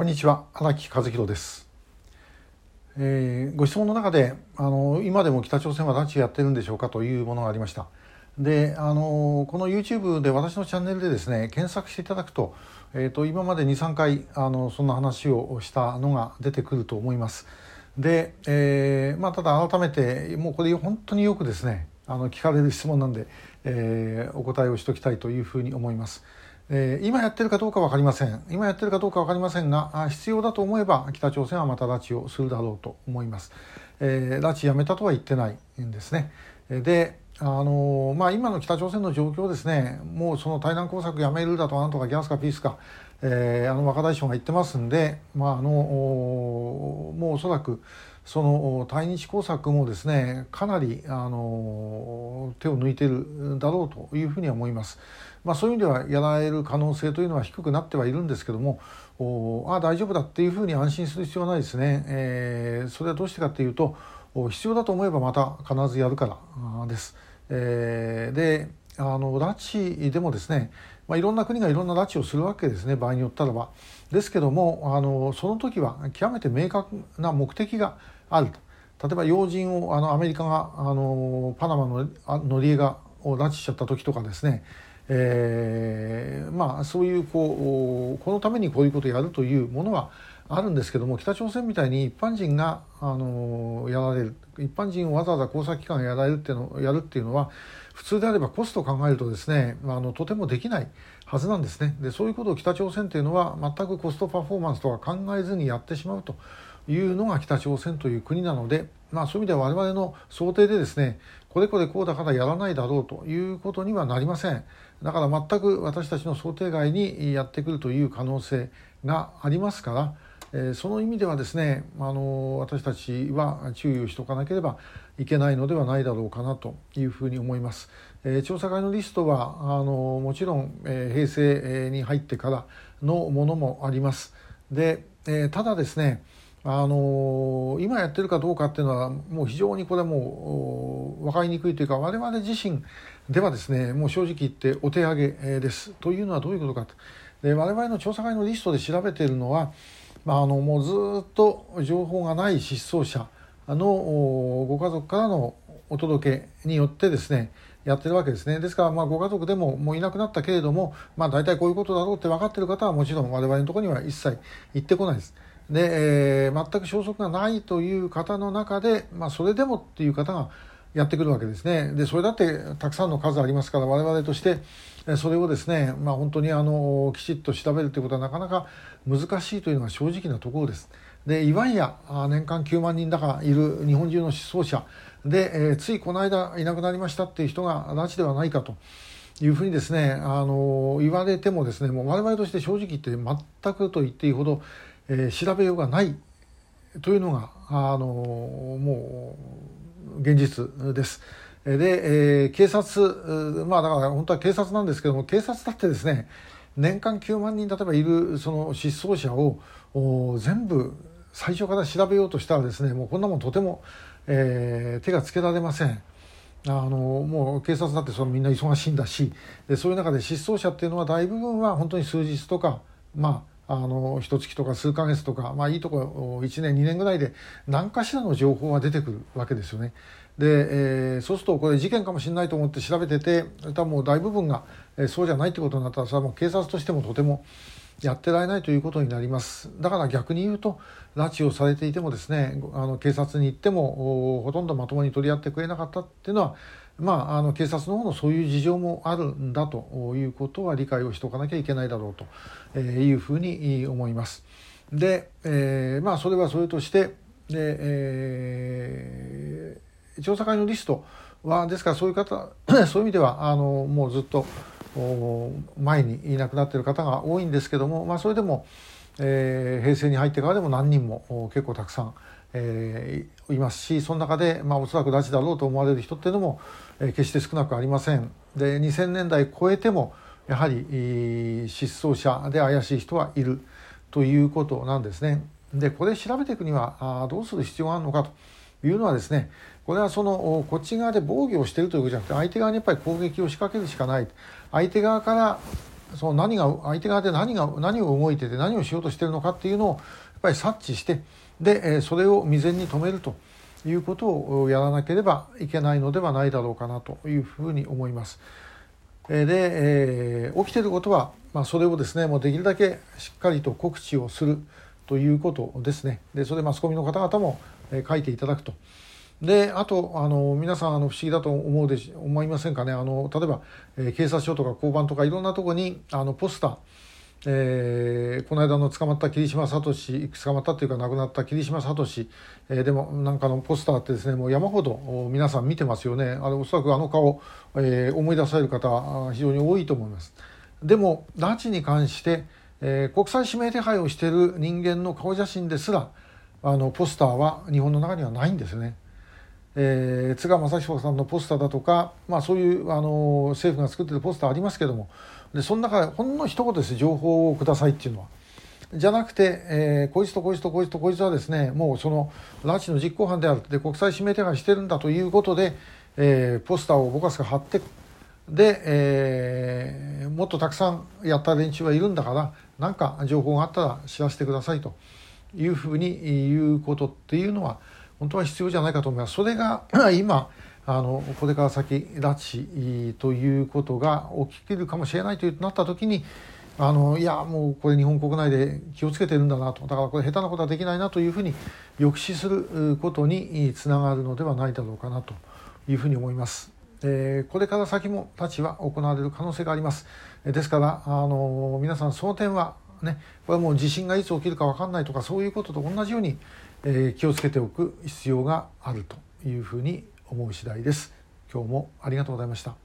こんにちは荒木和弘です、えー、ご質問の中であの今でも北朝鮮は拉致やってるんでしょうか？というものがありました。であのこの YouTube で私のチャンネルでですね検索していただくと,、えーと、今まで23回あのそんな話をしたのが出てくると思います。で、えーまあ、ただ改めてもうこれ本当によくですねあの聞かれる質問なんで、えー、お答えをしておきたいというふうに思います。えー、今やってるかどうか分かりません。今やってるかどうか分かりませんが必要だと思えば北朝鮮はまた拉致をするだろうと思います、えー、拉致やめたとは言ってないんですね。であのまあ、今の北朝鮮の状況ですね。もうその対南工作やめるだとなんとかギャスかピースか、えー、あの若大将が言ってますんで、まあ、あのもうおそらくその対日工作もですねかなりあの手を抜いてるだろうというふうには思います。まあ、そういう意味ではやられる可能性というのは低くなってはいるんですけどもああ大丈夫だっていうふうに安心する必要はないですね、えー、それはどうしてかっていうと必要だと思えばまた必ずやるからです。えー、であの拉致でもですね、まあ、いろんな国がいろんな拉致をするわけですね場合によったらば。ですけどもあのその時は極めて明確な目的があると。例えば要人をあのアメリカがあのパナマの乗りがを拉致しちゃった時とかですねえー、まあそういうこうこのためにこういうことをやるというものはあるんですけども北朝鮮みたいに一般人があのやられる。一般人をわざわざ工作機関がやられるっていうのやるっていうのは普通であればコストを考えるとですねあのとてもできないはずなんですね。でそういうことを北朝鮮っていうのは全くコストパフォーマンスとか考えずにやってしまうというのが北朝鮮という国なのでまあ、そういう意味では我々の想定でですねこれこれこうだからやらないだろうということにはなりません。だから全く私たちの想定外にやってくるという可能性がありますから、え、その意味ではですねあの私たちは注意をしておかなければいけないのではないだろうかなというふうに思います。え、調査会のリストはあのもちろん、え、平成に入ってからのものもあります。で、えただですねあの今やってるかどうかっていうのはもう非常にこれもう分かりにくいというか我々自身ではですねもう正直言ってお手上げです。というのはどういうことかと。で我々の調査会のリストで調べているのは、まあ、あのもうずっと情報がない失踪者のご家族からのお届けによってですねやってるわけですねですからまあご家族でももういなくなったけれども、まあ、大体こういうことだろうって分かってる方はもちろん我々のところには一切行ってこないです。で、えー、全く消息がないという方の中で、まあ、それでもっていう方がやってくるわけですね。でそれだってたくさんの数ありますから我々としてそれをですね、まあ、本当にあのきちっと調べるということはなかなか難しいというのが正直なところです。でいわんや年間9万人だかいる日本中の失踪者で、えー、ついこの間いなくなりましたっていう人が拉致ではないかと。いうふうにですねあの言われてもですねもう我々として正直言って全くと言っていいほどえー、調べようがないというのがあのもう現実です。で、えー、警察まあだから本当は警察なんですけども警察だってですね年間9万人例えばいるその失踪者を全部最初から調べようとしたらですねもうこんなもんとても、えー、手がつけられません。あのもう警察だってそのみんな忙しいんだしでそういう中で失踪者っていうのは大部分は本当に数日とかまああの一月とか数ヶ月とか、まあ、いいとこ1年2年ぐらいで何かしらの情報が出てくるわけですよね。で、えー、そうするとこれ事件かもしれないと思って調べてて多分もう大部分が、えー、そうじゃないってことになったらそれはもう警察としてもとてもやってられないということになりますだから逆に言うと拉致をされていてもですねあの警察に行ってもほとんどまともに取り合ってくれなかったっていうのはまあ、あの警察の方のそういう事情もあるんだということは理解をしておかなきゃいけないだろうというふうに思います。で、えー、まあそれはそれとしてで、えー、調査会のリストはですからそういう方 そういう意味ではあのもうずっと前にいなくなっている方が多いんですけども、まあ、それでも、えー、平成に入ってからでも何人も結構たくさん。えー、いますしその中で、まあ、おそらく拉致だろうと思われる人っていうのも、えー、決して少なくありませんで2000年代超えてもやはり失踪者で怪しい人はいるということなんですねでこれ調べていくにはあどうする必要があるのかというのはですねこれはそのこっち側で防御をしているということじゃなくて相手側にやっぱり攻撃を仕掛けるしかない相手側からその何が相手側で何が何を動いてて何をしようとしてるのかっていうのをやっぱり察知してでそれを未然に止めるということをやらなければいけないのではないだろうかなというふうに思います。で、えー、起きてることは、まあ、それをですねもうできるだけしっかりと告知をするということですねでそれマスコミの方々も、え書いていただくと。であとあの皆さんあの不思議だと思うでし思いませんかね？あの例えば、えー、警察署とか交番とかいろんなとこにあのポスターえー、この間の捕まった桐島聡捕まったというか亡くなった桐島聡、えー、でもなんかのポスターってですねもう山ほど皆さん見てますよね。あれおそらくあの顔、えー、思い出される方非常に多いと思います。でも拉致に関して、えー、国際指名手配をしている人間の顔写真ですらあのポスターは日本の中にはないんですね。えー、津川雅彦さんのポスターだとか、まあ、そういうあの政府が作ってるポスターありますけどもでその中でほんの一言です情報をくださいっていうのは。じゃなくて、えー、こいつとこいつとこいつとこいつはですねもうその拉致の実行犯であるで国際指名手配してるんだということで、えー、ポスターをぼかすか貼ってで、えー、もっとたくさんやった連中はいるんだから何か情報があったら知らせてくださいというふうに言うことっていうのは本当は必要じゃないかと思います。それが 今あのこれから先拉致ということが起きるかもしれないとなった時にあのいやもうこれ日本国内で気をつけてるんだなとだからこれ下手なことはできないなというふうに抑止することにつながるのではないだろうかなというふうに思います。えー、これから先も拉致は行われる可能性があります。ですからあの皆さんその点はねこれはもう地震がいつ起きるか分かんないとかそういうことと同じようにえー、気をつけておく必要があるというふうに思う次第です。今日もありがとうございました。